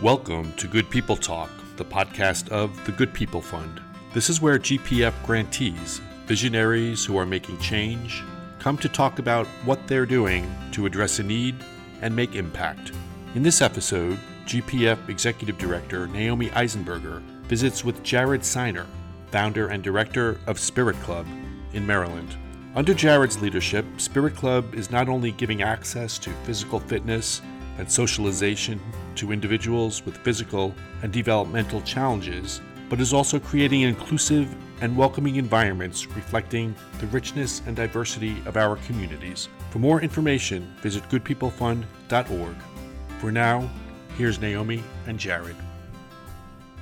Welcome to Good People Talk, the podcast of the Good People Fund. This is where GPF grantees, visionaries who are making change, come to talk about what they're doing to address a need and make impact. In this episode, GPF Executive Director Naomi Eisenberger visits with Jared Seiner, founder and director of Spirit Club in Maryland. Under Jared's leadership, Spirit Club is not only giving access to physical fitness and socialization to individuals with physical and developmental challenges, but is also creating inclusive and welcoming environments reflecting the richness and diversity of our communities. For more information, visit goodpeoplefund.org. For now, here's Naomi and Jared.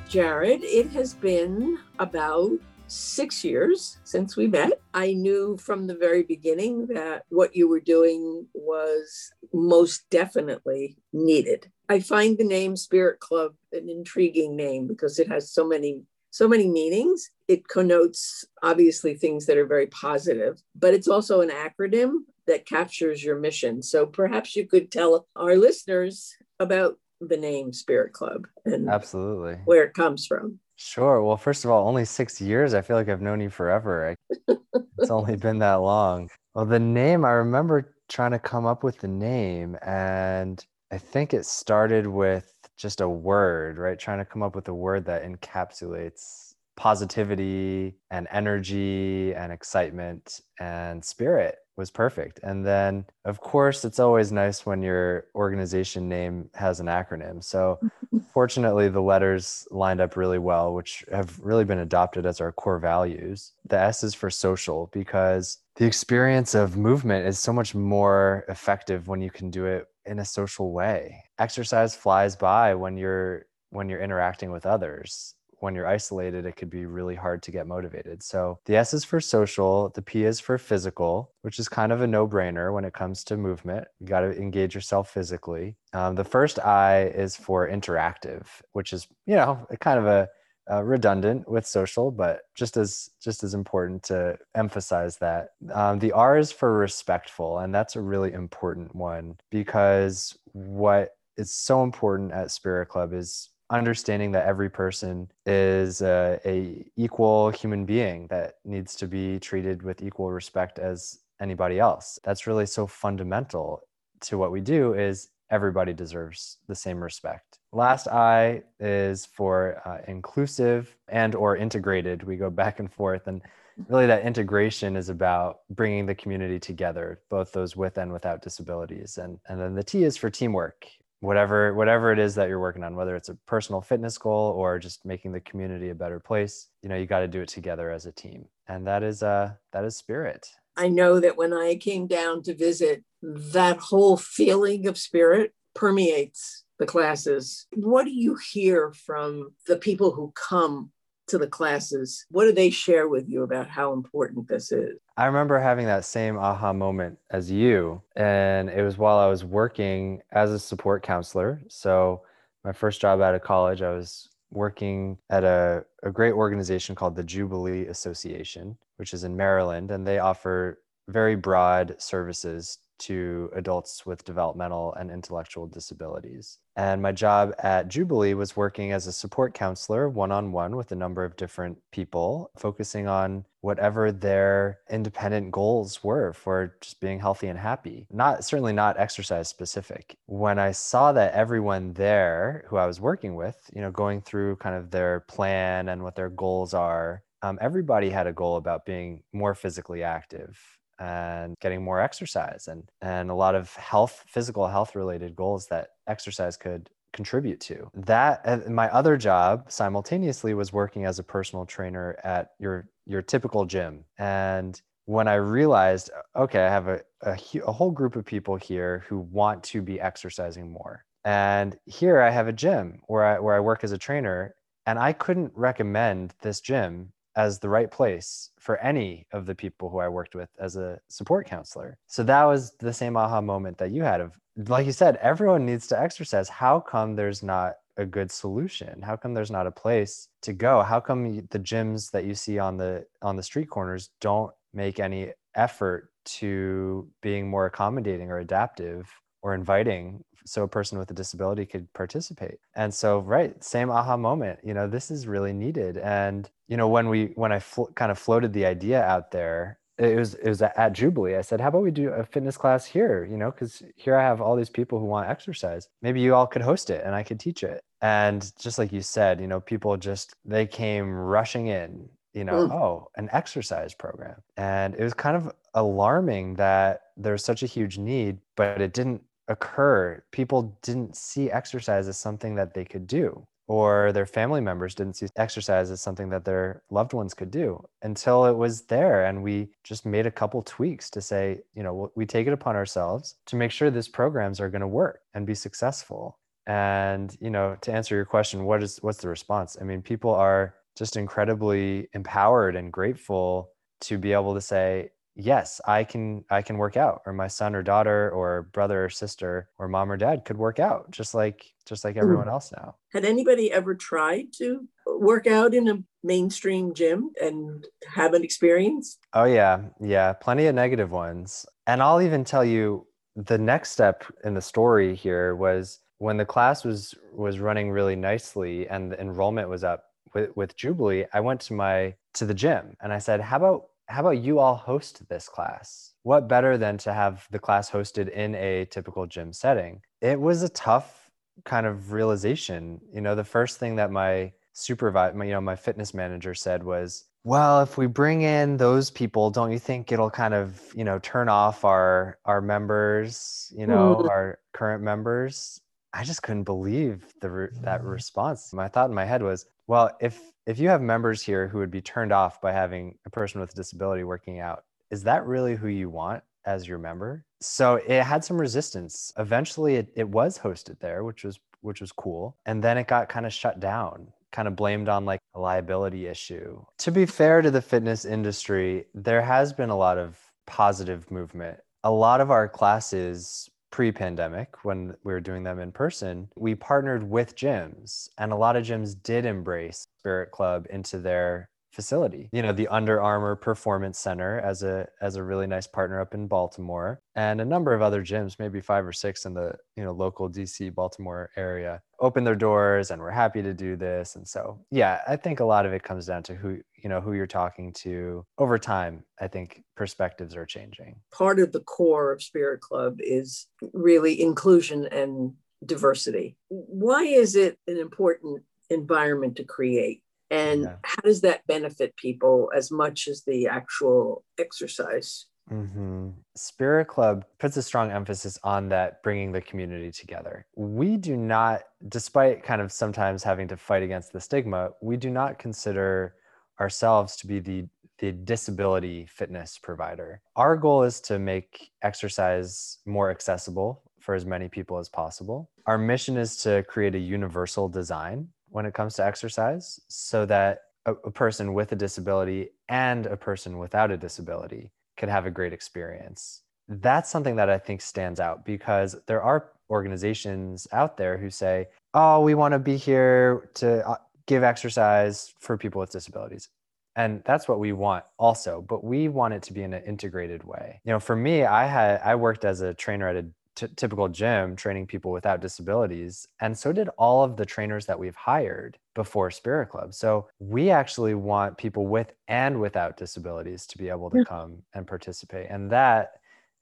Jared, it has been about six years since we met. I knew from the very beginning that what you were doing was most definitely needed. I find the name Spirit Club an intriguing name because it has so many so many meanings. It connotes obviously things that are very positive, but it's also an acronym that captures your mission. So perhaps you could tell our listeners about the name Spirit Club and absolutely where it comes from. Sure. Well, first of all, only six years. I feel like I've known you forever. it's only been that long. Well, the name, I remember trying to come up with the name, and I think it started with just a word, right? Trying to come up with a word that encapsulates positivity and energy and excitement and spirit was perfect. And then, of course, it's always nice when your organization name has an acronym. So, fortunately, the letters lined up really well, which have really been adopted as our core values. The S is for social because the experience of movement is so much more effective when you can do it in a social way. Exercise flies by when you're when you're interacting with others when you're isolated, it could be really hard to get motivated. So the S is for social, the P is for physical, which is kind of a no brainer when it comes to movement. You got to engage yourself physically. Um, the first I is for interactive, which is, you know, kind of a, uh, redundant with social, but just as just as important to emphasize that. Um, the R is for respectful, and that's a really important one because what is so important at Spirit Club is understanding that every person is a, a, equal human being that needs to be treated with equal respect as anybody else that's really so fundamental to what we do is everybody deserves the same respect. Last i is for uh, inclusive and or integrated. We go back and forth and really that integration is about bringing the community together both those with and without disabilities. And and then the t is for teamwork. Whatever whatever it is that you're working on whether it's a personal fitness goal or just making the community a better place you know you got to do it together as a team. And that is uh that is spirit i know that when i came down to visit that whole feeling of spirit permeates the classes what do you hear from the people who come to the classes what do they share with you about how important this is I remember having that same aha moment as you. And it was while I was working as a support counselor. So, my first job out of college, I was working at a, a great organization called the Jubilee Association, which is in Maryland. And they offer very broad services to adults with developmental and intellectual disabilities. And my job at Jubilee was working as a support counselor one on one with a number of different people, focusing on whatever their independent goals were for just being healthy and happy. Not certainly not exercise specific. When I saw that everyone there who I was working with, you know, going through kind of their plan and what their goals are, um, everybody had a goal about being more physically active and getting more exercise and and a lot of health physical health related goals that exercise could contribute to. That my other job simultaneously was working as a personal trainer at your your typical gym. And when i realized okay i have a, a, a whole group of people here who want to be exercising more. And here i have a gym where i where i work as a trainer and i couldn't recommend this gym as the right place for any of the people who I worked with as a support counselor. So that was the same aha moment that you had of like you said everyone needs to exercise. How come there's not a good solution? How come there's not a place to go? How come the gyms that you see on the on the street corners don't make any effort to being more accommodating or adaptive or inviting so a person with a disability could participate and so right same aha moment you know this is really needed and you know when we when i flo- kind of floated the idea out there it was it was at Jubilee. I said, "How about we do a fitness class here? You know, because here I have all these people who want exercise. Maybe you all could host it, and I could teach it." And just like you said, you know, people just they came rushing in. You know, mm. oh, an exercise program, and it was kind of alarming that there's such a huge need, but it didn't occur. People didn't see exercise as something that they could do or their family members didn't see exercise as something that their loved ones could do until it was there and we just made a couple tweaks to say you know we take it upon ourselves to make sure these programs are going to work and be successful and you know to answer your question what is what's the response i mean people are just incredibly empowered and grateful to be able to say yes i can i can work out or my son or daughter or brother or sister or mom or dad could work out just like just like mm-hmm. everyone else now. Had anybody ever tried to work out in a mainstream gym and have an experience? Oh yeah yeah plenty of negative ones and i'll even tell you the next step in the story here was when the class was was running really nicely and the enrollment was up with, with jubilee i went to my to the gym and i said how about how about you all host this class? What better than to have the class hosted in a typical gym setting? It was a tough kind of realization. You know, the first thing that my supervisor, you know, my fitness manager said was, well, if we bring in those people, don't you think it'll kind of, you know, turn off our our members, you know, mm. our current members? I just couldn't believe the that mm. response. My thought in my head was, well, if if you have members here who would be turned off by having a person with a disability working out, is that really who you want as your member? So it had some resistance. Eventually it, it was hosted there, which was which was cool. And then it got kind of shut down, kind of blamed on like a liability issue. To be fair to the fitness industry, there has been a lot of positive movement. A lot of our classes pre-pandemic when we were doing them in person we partnered with gyms and a lot of gyms did embrace spirit club into their facility. You know, the Under Armour Performance Center as a as a really nice partner up in Baltimore, and a number of other gyms, maybe five or six in the you know local DC Baltimore area, open their doors and we're happy to do this. And so, yeah, I think a lot of it comes down to who you know who you're talking to. Over time, I think perspectives are changing. Part of the core of Spirit Club is really inclusion and diversity. Why is it an important environment to create? And yeah. how does that benefit people as much as the actual exercise mm-hmm. spirit club puts a strong emphasis on that bringing the community together we do not despite kind of sometimes having to fight against the stigma we do not consider ourselves to be the the disability fitness provider. Our goal is to make exercise more accessible for as many people as possible. Our mission is to create a universal design when it comes to exercise so that a, a, person with a disability and a person without a disability could have a great experience. That's something that I think stands out because there are organizations out there who say, oh, we want to be here to uh, give exercise for people with disabilities. And that's what we want also, but we want it to be in an integrated way. You know, for me, I had I worked as a trainer at a t- typical gym training people without disabilities. And so did all of the trainers that we've hired before Spirit Club. So we actually want people with and without disabilities to be able to come and participate. And that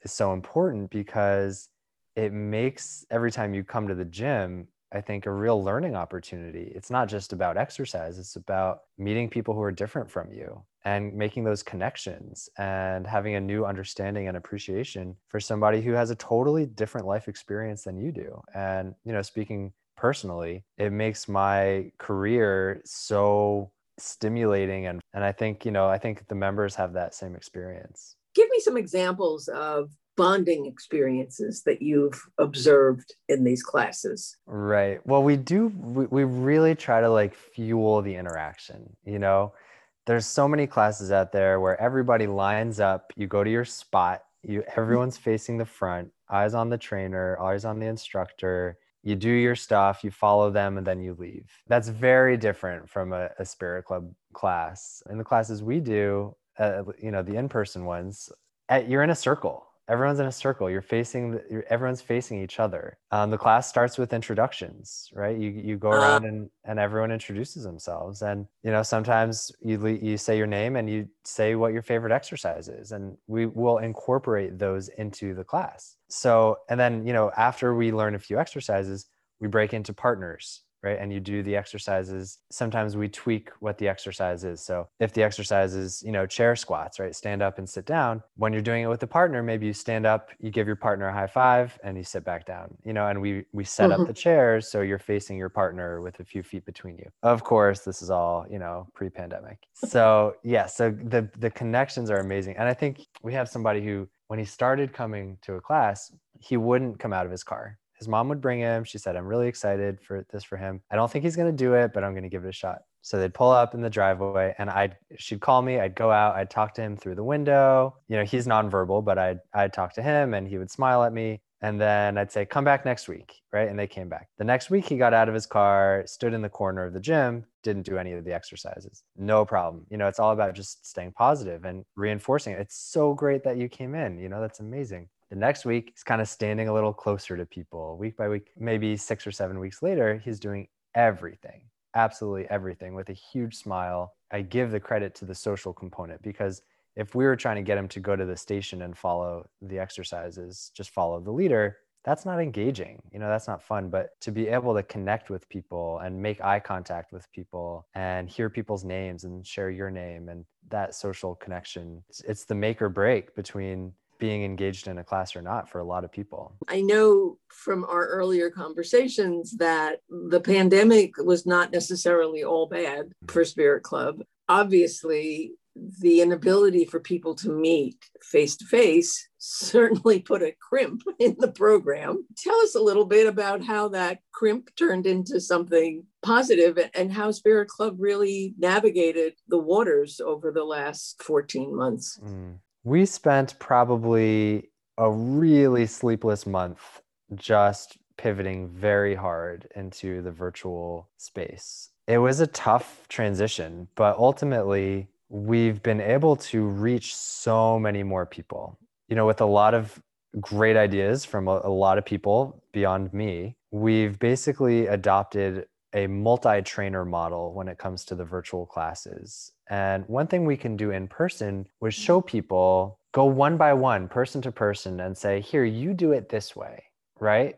is so important because it makes every time you come to the gym, I think, a real learning opportunity. It's not just about exercise, it's about meeting people who are different from you and making those connections and having a new understanding and appreciation for somebody who has a totally different life experience than you do. And, you know, speaking personally, it makes my career so stimulating and and I think, you know, I think the members have that same experience. Give me some examples of bonding experiences that you've observed in these classes? Right. Well we do we, we really try to like fuel the interaction you know? There's so many classes out there where everybody lines up. You go to your spot. You everyone's facing the front eyes on the trainer eyes on the instructor. You do your stuff you follow them and then you leave. That's very different from a, a spirit club class. In the classes we do uh, you know the in-person ones at, you're in a circle everyone's in a circle. You're facing the, everyone's facing each other. Um, the class starts with introductions right? You you go around and and everyone introduces themselves. And you know sometimes you you say your name and you say what your favorite exercise is and we will incorporate those into the class. So and then you know after we learn a few exercises we break into partners right? And you do the exercises. Sometimes we tweak what the exercise is. So if the exercise is, you know, chair squats, right? Stand up and sit down. When you're doing it with a partner, maybe you stand up, you give your partner a high five and you sit back down, you know, and we we set mm-hmm. up the chairs so you're facing your partner with a few feet between you. Of course, this is all, you know, pre-pandemic. So yeah, so the the connections are amazing. And I think we have somebody who when he started coming to a class, he wouldn't come out of his car his mom would bring him. She said, I'm really excited for this for him. I don't think he's going to do it, but I'm going to give it a shot. So they'd pull up in the driveway and I'd, she'd call me, I'd go out, I'd talk to him through the window. You know, he's nonverbal, but I'd, I'd talk to him and he would smile at me. And then I'd say, come back next week. Right. And they came back. The next week, he got out of his car, stood in the corner of the gym, didn't do any of the exercises. No problem. You know, it's all about just staying positive and reinforcing it. It's so great that you came in. You know, that's amazing. The next week, he's kind of standing a little closer to people. Week by week, maybe six or seven weeks later, he's doing everything, absolutely everything with a huge smile. I give the credit to the social component because if we were trying to get him to go to the station and follow the exercises, just follow the leader, that's not engaging. You know, that's not fun. But to be able to connect with people and make eye contact with people and hear people's names and share your name and that social connection, it's, it's the make or break between being engaged in a class or not for a lot of people. I know from our earlier conversations that the pandemic was not necessarily all bad for Spirit Club. Obviously, the inability for people to meet face to face certainly put a crimp in the program. Tell us a little bit about how that crimp turned into something positive and how Spirit Club really navigated the waters over the last 14 months. Mm. We spent probably a really sleepless month just pivoting very hard into the virtual space. It was a tough transition, but ultimately, we've been able to reach so many more people. You know, with a lot of great ideas from a, a lot of people beyond me, we've basically adopted a multi trainer model when it comes to the virtual classes. And one thing we can do in person was show people go one by one, person to person, and say, here, you do it this way, right?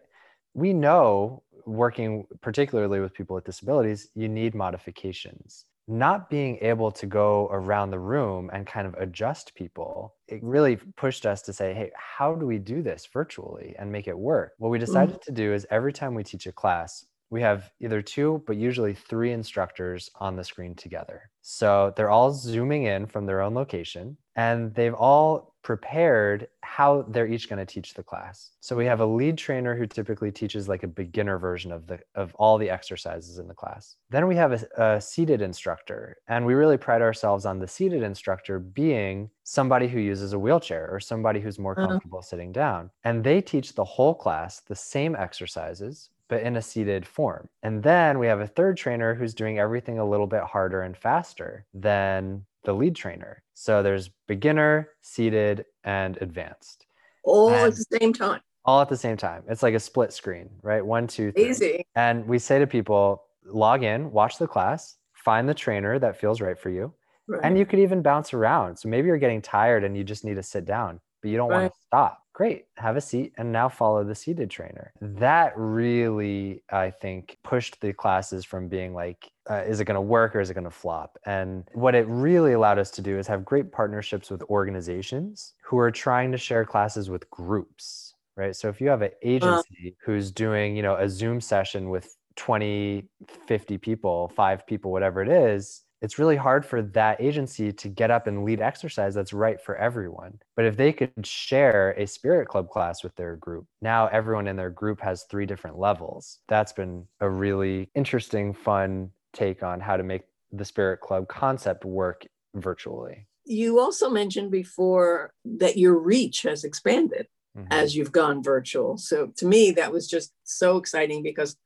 We know working particularly with people with disabilities, you need modifications. Not being able to go around the room and kind of adjust people, it really pushed us to say, hey, how do we do this virtually and make it work? What we mm-hmm. decided mm-hmm. to do is every time we teach a class, we have either two, but usually three instructors on the screen together. So they're all zooming in from their own location and they've all prepared how they're each going to teach the class. So we have a lead trainer who typically teaches like a beginner version of the of all the exercises in the class. Then we have a, a seated instructor and we really pride ourselves on the seated instructor being somebody who uses a wheelchair or somebody who's more uh-huh. comfortable sitting down. And they teach the whole class the same exercises but in a seated form. And then we have a third trainer who's doing everything a little bit harder and faster than the lead trainer. So there's beginner, seated, and advanced. All and at the same time. All at the same time. It's like a split screen, right? One, two, three. Easy. And we say to people, log in, watch the class, find the trainer that feels right for you. Right. And you could even bounce around. So maybe you're getting tired and you just need to sit down, but you don't right. want to stop great, have a seat and now follow the seated trainer. That really, I think, pushed the classes from being like, uh, is it going to work or is it going to flop? And what it really allowed us to do is have great partnerships with organizations who are trying to share classes with groups, right? So if you have an uh. agency who's doing, you know, a Zoom session with 20, 50 people, five people, whatever it is, it's really hard for that agency to get up and lead exercise that's right for everyone. But if they could share a spirit club class with their group, now everyone in their group has three different levels. That's been a really interesting, fun take on how to make the spirit club concept work virtually. You also mentioned before that your reach has expanded mm-hmm. as you've gone virtual. So to me, that was just so exciting because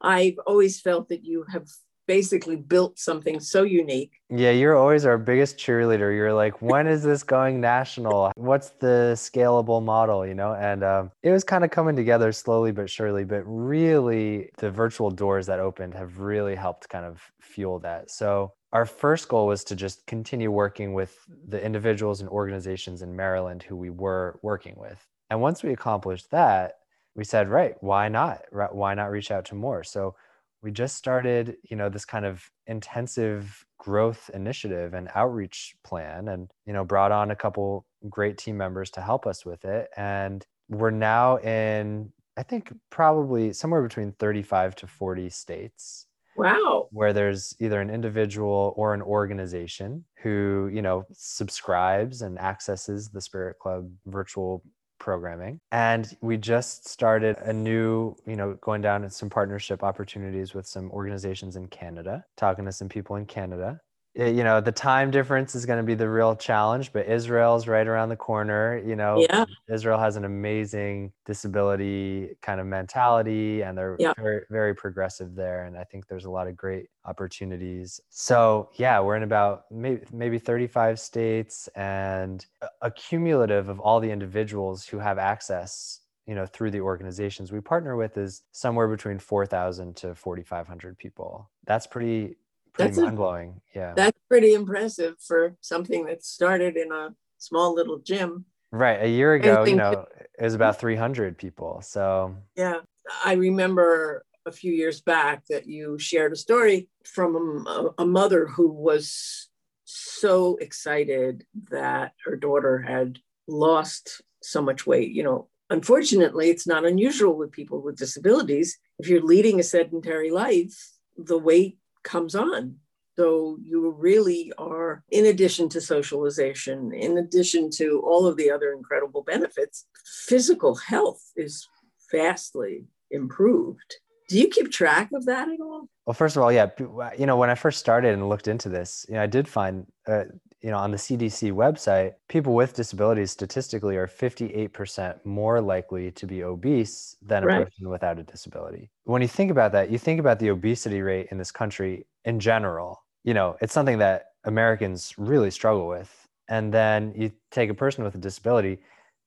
I've always felt that you have basically built something so unique. Yeah, you're always our biggest cheerleader. You're like, when is this going national? What's the scalable model, you know? And um, it was kind of coming together slowly but surely. But really, the virtual doors that opened have really helped kind of fuel that. So our first goal was to just continue working with the individuals and organizations in Maryland who we were working with. And once we accomplished that, we said, right, why not? Why not reach out to more? So we just started, you know, this kind of intensive growth initiative and outreach plan and, you know, brought on a couple great team members to help us with it. And we're now in, I think, probably somewhere between 35 to 40 states Wow. Where there's either an individual or an organization who, you know, subscribes and accesses the Spirit Club virtual programming. And we just started a new, you know, going down and some partnership opportunities with some organizations in Canada, talking to some people in Canada you know the time difference is going to be the real challenge but israel's right around the corner you know yeah. israel has an amazing disability kind of mentality and they're yeah. very, very progressive there and i think there's a lot of great opportunities so yeah we're in about maybe, maybe 35 states and a cumulative of all the individuals who have access you know through the organizations we partner with is somewhere between 4000 to 4500 people that's pretty pretty mind blowing. Yeah. That's pretty impressive for something that started in a small little gym. Right. A year ago, you know, it was about mhm. 300 people. So, yeah. I remember a few years back that you shared a story from a, a mother who was so excited that her daughter had lost so much weight. You know, unfortunately, it's not unusual with people with disabilities. If you're leading a sedentary life, the weight comes on. So you really are, in addition to socialization, in addition to all of the other incredible benefits, physical health is vastly improved. Do you keep track of that at all? Well, first of all, yeah, you know, when I first started and looked into this, you know, I did find uh, you know, on the CDC website, people with disabilities statistically are 58% more likely to be obese than a right. person without a disability. When you think about that, you think about the obesity rate in this country in general. You know, it's something that Americans really struggle with. And then you take a person with a disability,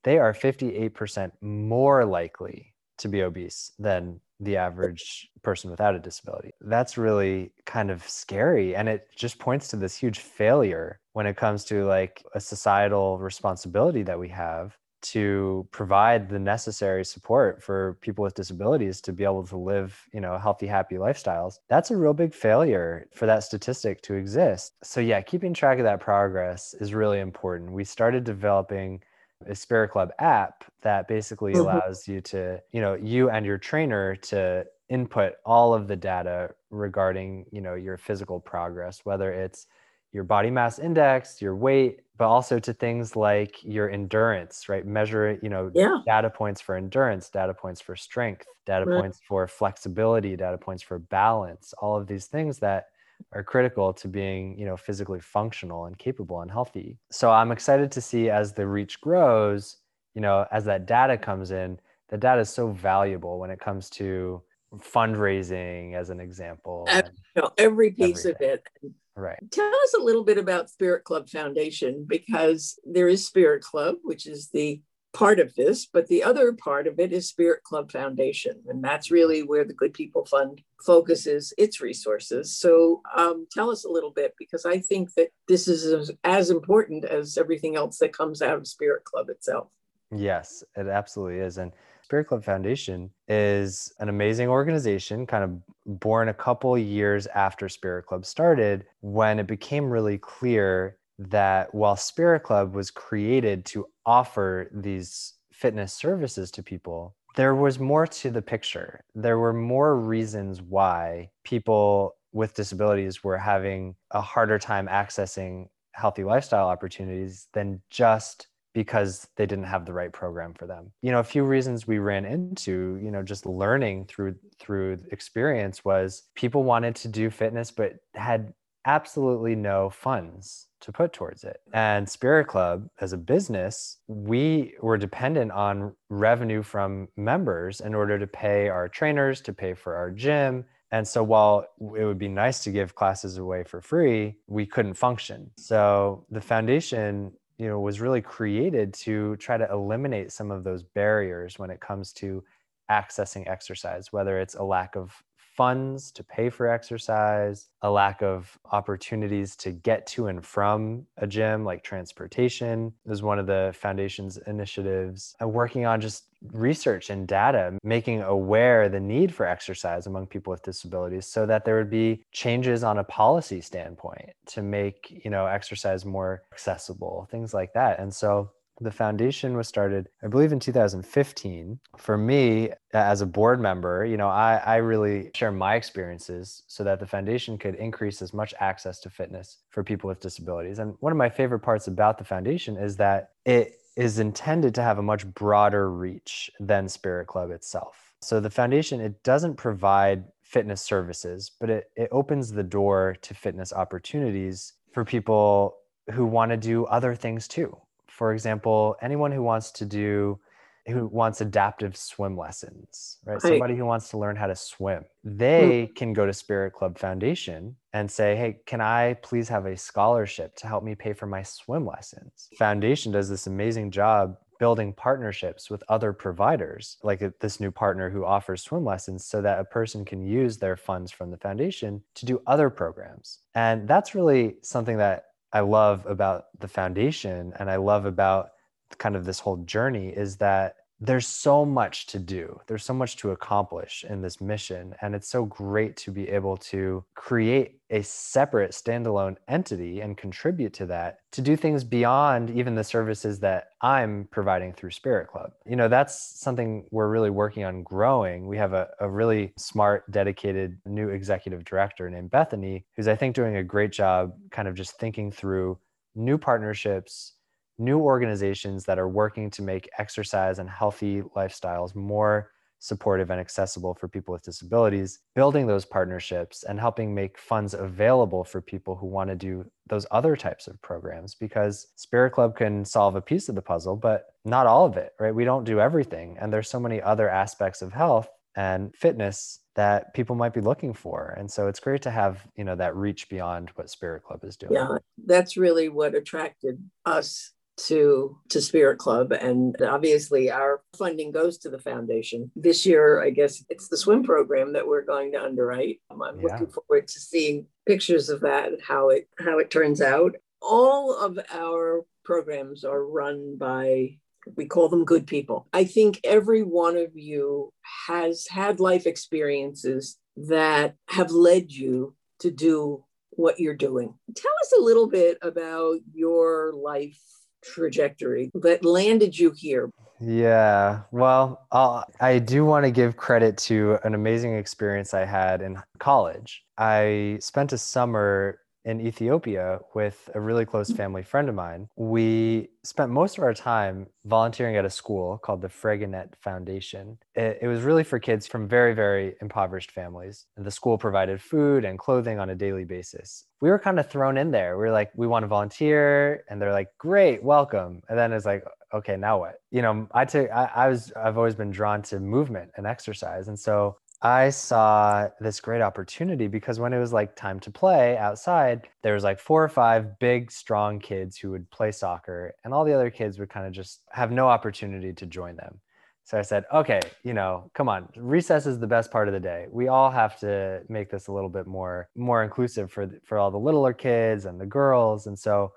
they are 58% more likely to be obese than the average person without a disability. That's really kind of scary. And it just points to this huge failure when it comes to like a societal responsibility that we have to provide the necessary support for people with disabilities to be able to live you know healthy happy lifestyles that's a real big failure for that statistic to exist so yeah keeping track of that progress is really important we started developing a spirit club app that basically mm-hmm. allows you to you know you and your trainer to input all of the data regarding you know your physical progress whether it's your body mass index, your weight, but also to things like your endurance, right? Measure, it, you know, yeah. data points for endurance, data points for strength, data right. points for flexibility, data points for balance, all of these things that are critical to being, you know, physically functional and capable and healthy. So I'm excited to see as the reach grows, you know, as that data comes in, the data is so valuable when it comes to fundraising as an example. Every, you know, every piece everything. of it Right. Tell us a little bit about Spirit Club Foundation because there is Spirit Club, which is the part of this, but the other part of it is Spirit Club Foundation. And that's really where the Good People Fund focuses its resources. So um, tell us a little bit because I think that this is as, as important as everything else that comes out of Spirit Club itself. Yes, it absolutely is. And Spirit Club Foundation is an amazing organization, kind of born a couple years after Spirit Club started, when it became really clear that while Spirit Club was created to offer these fitness services to people, there was more to the picture. There were more reasons why people with disabilities were having a harder time accessing healthy lifestyle opportunities than just because they didn't have the right program for them you know a few reasons we ran into you know just learning through through experience was people wanted to do fitness but had absolutely no funds to put towards it and spirit club as a business we were dependent on revenue from members in order to pay our trainers to pay for our gym And so while it would be nice to give classes away for free, we couldn't function. So the foundation, you know, was really created to try to eliminate some of those barriers when it comes to accessing exercise, whether it's a lack of funds to pay for exercise, a lack of opportunities to get to and from a gym, like transportation, is one of the foundation's initiatives. And working on just research and data, making aware the need for exercise among people with disabilities so that there would be changes on a policy standpoint to make, you know, exercise more accessible, things like that. And so the foundation was started, I believe, in 2015. For me, as a board member, you know, I, I really share my experiences so that the foundation could increase as much access to fitness for people with disabilities. And one of my favorite parts about the foundation is that it is intended to have a much broader reach than Spirit Club itself. So the foundation, it doesn't provide fitness services, but it, it opens the door to fitness opportunities for people who want to do other things too for example, anyone who wants to do who wants adaptive swim lessons, right? right? Somebody who wants to learn how to swim. Hmm. They mm. can go to Spirit Club Foundation and say, "Hey, can I please have a scholarship to help me pay for my swim lessons?" Foundation does this amazing job building partnerships with other providers, like this new partner who offers swim lessons so that a person can use their funds from the foundation to do other programs. And that's really something that I love about the foundation and I love about kind of this whole journey is that there's so much to do. There's so much to accomplish in this mission. And it's so great to be able to create a separate standalone entity and contribute to that to do things beyond even the services that I'm providing through Spirit Club. You know, that's something we're really working on growing. We have a, a really smart, dedicated new executive director named Bethany, who's, I think, doing a great job kind of just thinking through new partnerships new organizations that are working to make exercise and healthy lifestyles more supportive and accessible for people with disabilities, building those partnerships and helping make funds available for people who want to do those other types of programs because Spirit Club can solve a piece of the puzzle, but not all of it, right? We don't do everything. And there's so many other aspects of health and fitness that people might be looking for and so it's great to have you know that reach beyond what spirit club is doing yeah that's really what attracted us to to spirit club and obviously our funding goes to the foundation. This year i guess it's the swim program that we're going to underwrite. I'm yeah. looking forward to seeing pictures of that and how it how it turns out. All of our programs are run by we call them good people. I think every one of you has had life experiences that have led you to do what you're doing. Tell us a little bit about your life trajectory that landed you here? Yeah, well, I'll, I do want to give credit to an amazing experience I had in college. I spent a summer in Ethiopia with a really close mm. family friend of mine. We spent most of our time volunteering at a school called the Fregenet Foundation. It, it, was really for kids from very, very impoverished families. And the school provided food and clothing on a daily basis. We were kind of thrown in there. We were like, we want to volunteer. And they're like, great, welcome. And then it's like, okay, now what? You know, I take, I, I was, I've always been drawn to movement and exercise. And so I saw this great opportunity because when it was like time to play outside, there was like four or five big, strong kids who would play soccer, and all the other kids would kind of just have no opportunity to join them. So I said, okay, you know, come on, recess is the best part of the day. We all have to make this a little bit more more inclusive for for all the littler kids and the girls. And so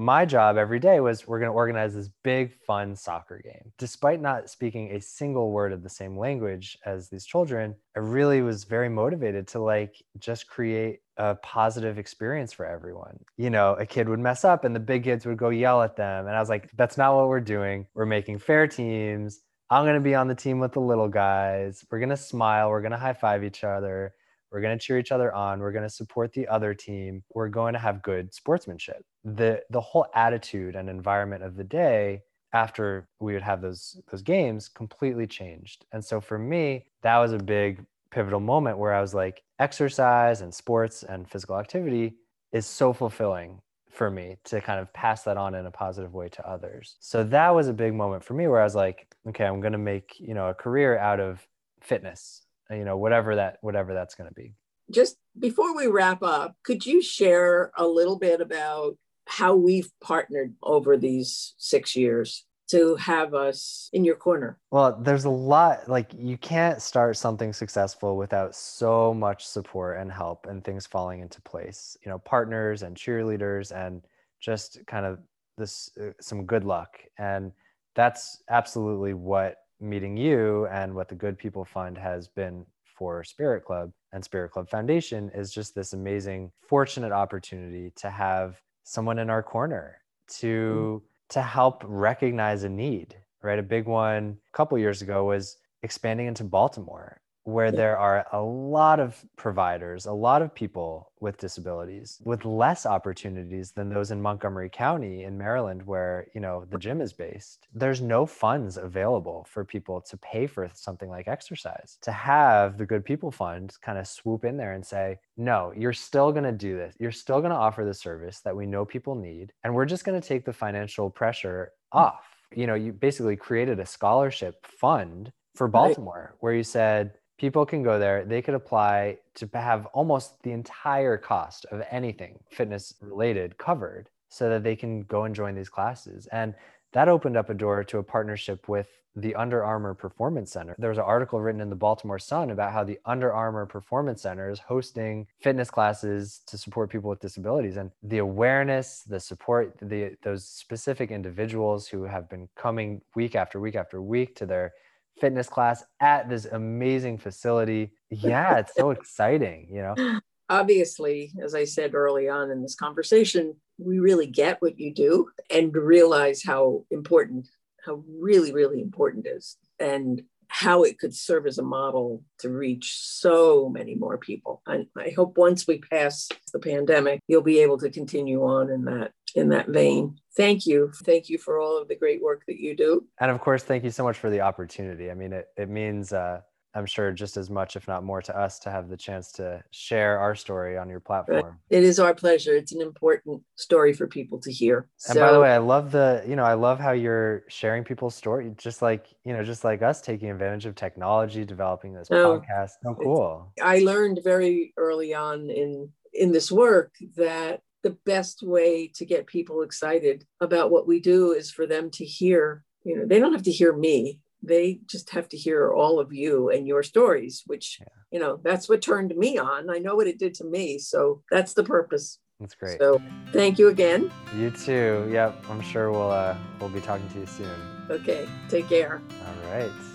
my job every day was we're going to organize this big fun soccer game. Despite not speaking a single word of the same language as these children i really was very motivated to like just create a positive experience for everyone. You know a kid would mess up and the big kids would go yell at them and i was like that's not what we're doing. We're making fair teams. I'm going to be on the team with the little guys. We're going to smile. We're going to high five each other we're going to cheer each other on. We're going to support the other team. We're going to have good sportsmanship. The the whole attitude and environment of the day after we would have those those games completely changed. And so for me, that was a big pivotal moment where I was like exercise and sports and physical activity is so fulfilling for me to kind of pass that on in a positive way to others. So that was a big moment for me where I was like, okay, I'm going to make, you know, a career out of fitness you know whatever that whatever that's going to be just before we wrap up could you share a little bit about how we've partnered over these six years to have us in your corner? Well, there's a lot, like, you can't start something successful without so much support and help and things falling into place. You know, partners and cheerleaders and just kind of this, uh, some good luck. And that's absolutely what meeting you and what the Good People Fund has been for Spirit Club and Spirit Club Foundation is just this amazing, fortunate opportunity to have someone in our corner to to help recognize a need right? A big one a couple years ago was expanding into baltimore where there are a lot of providers, a lot of people with disabilities with less opportunities than those in Montgomery County in Maryland where, you know, the gym is based. There's no funds available for people to pay for something like exercise. To have the Good People Fund kind of swoop in there and say, "No, you're still going to do this. You're still going to offer the service that we know people need, and we're just going to take the financial pressure hmm. off." You know, you basically created a scholarship fund for Baltimore right. where you said, people can go there. They could apply to have almost the entire cost of anything fitness related covered so that they can go and join these classes. And that opened up a door to a partnership with the Under Armour Performance Center. There was an article written in the Baltimore Sun about how the Under Armour Performance Center is hosting fitness classes to support people with disabilities. And the awareness, the support, the those specific individuals who have been coming week after week after week to their fitness class at this amazing facility. Yeah, it's so exciting, you know. Obviously, as I said early on in this conversation, we really get what you do and realize how important, how really, really important is. And how it could serve as a model to reach so many more people. And I hope once we pass the pandemic, you'll be able to continue on in that in that vein. Thank you. Thank you for all of the great work that you do. And of course, thank you so much for the opportunity. I mean, it, it means uh, I'm sure just as much, if not more, to us to have the chance to share our story on your platform. It is our pleasure. It's an important story for people to hear. And so, by the way, I love the, you know, I love how you're sharing people's story, just like, you know, just like us taking advantage of technology, developing this oh, podcast. Oh, cool. I learned very early on in in this work that the best way to get people excited about what we do is for them to hear you know they don't have to hear me. They just have to hear all of you and your stories which yeah. you know that's what turned me on. I know what it did to me so that's the purpose. That's great. So thank you again. You too. Yep i'm sure we'll uh we'll be talking to you soon. Okay take care. All right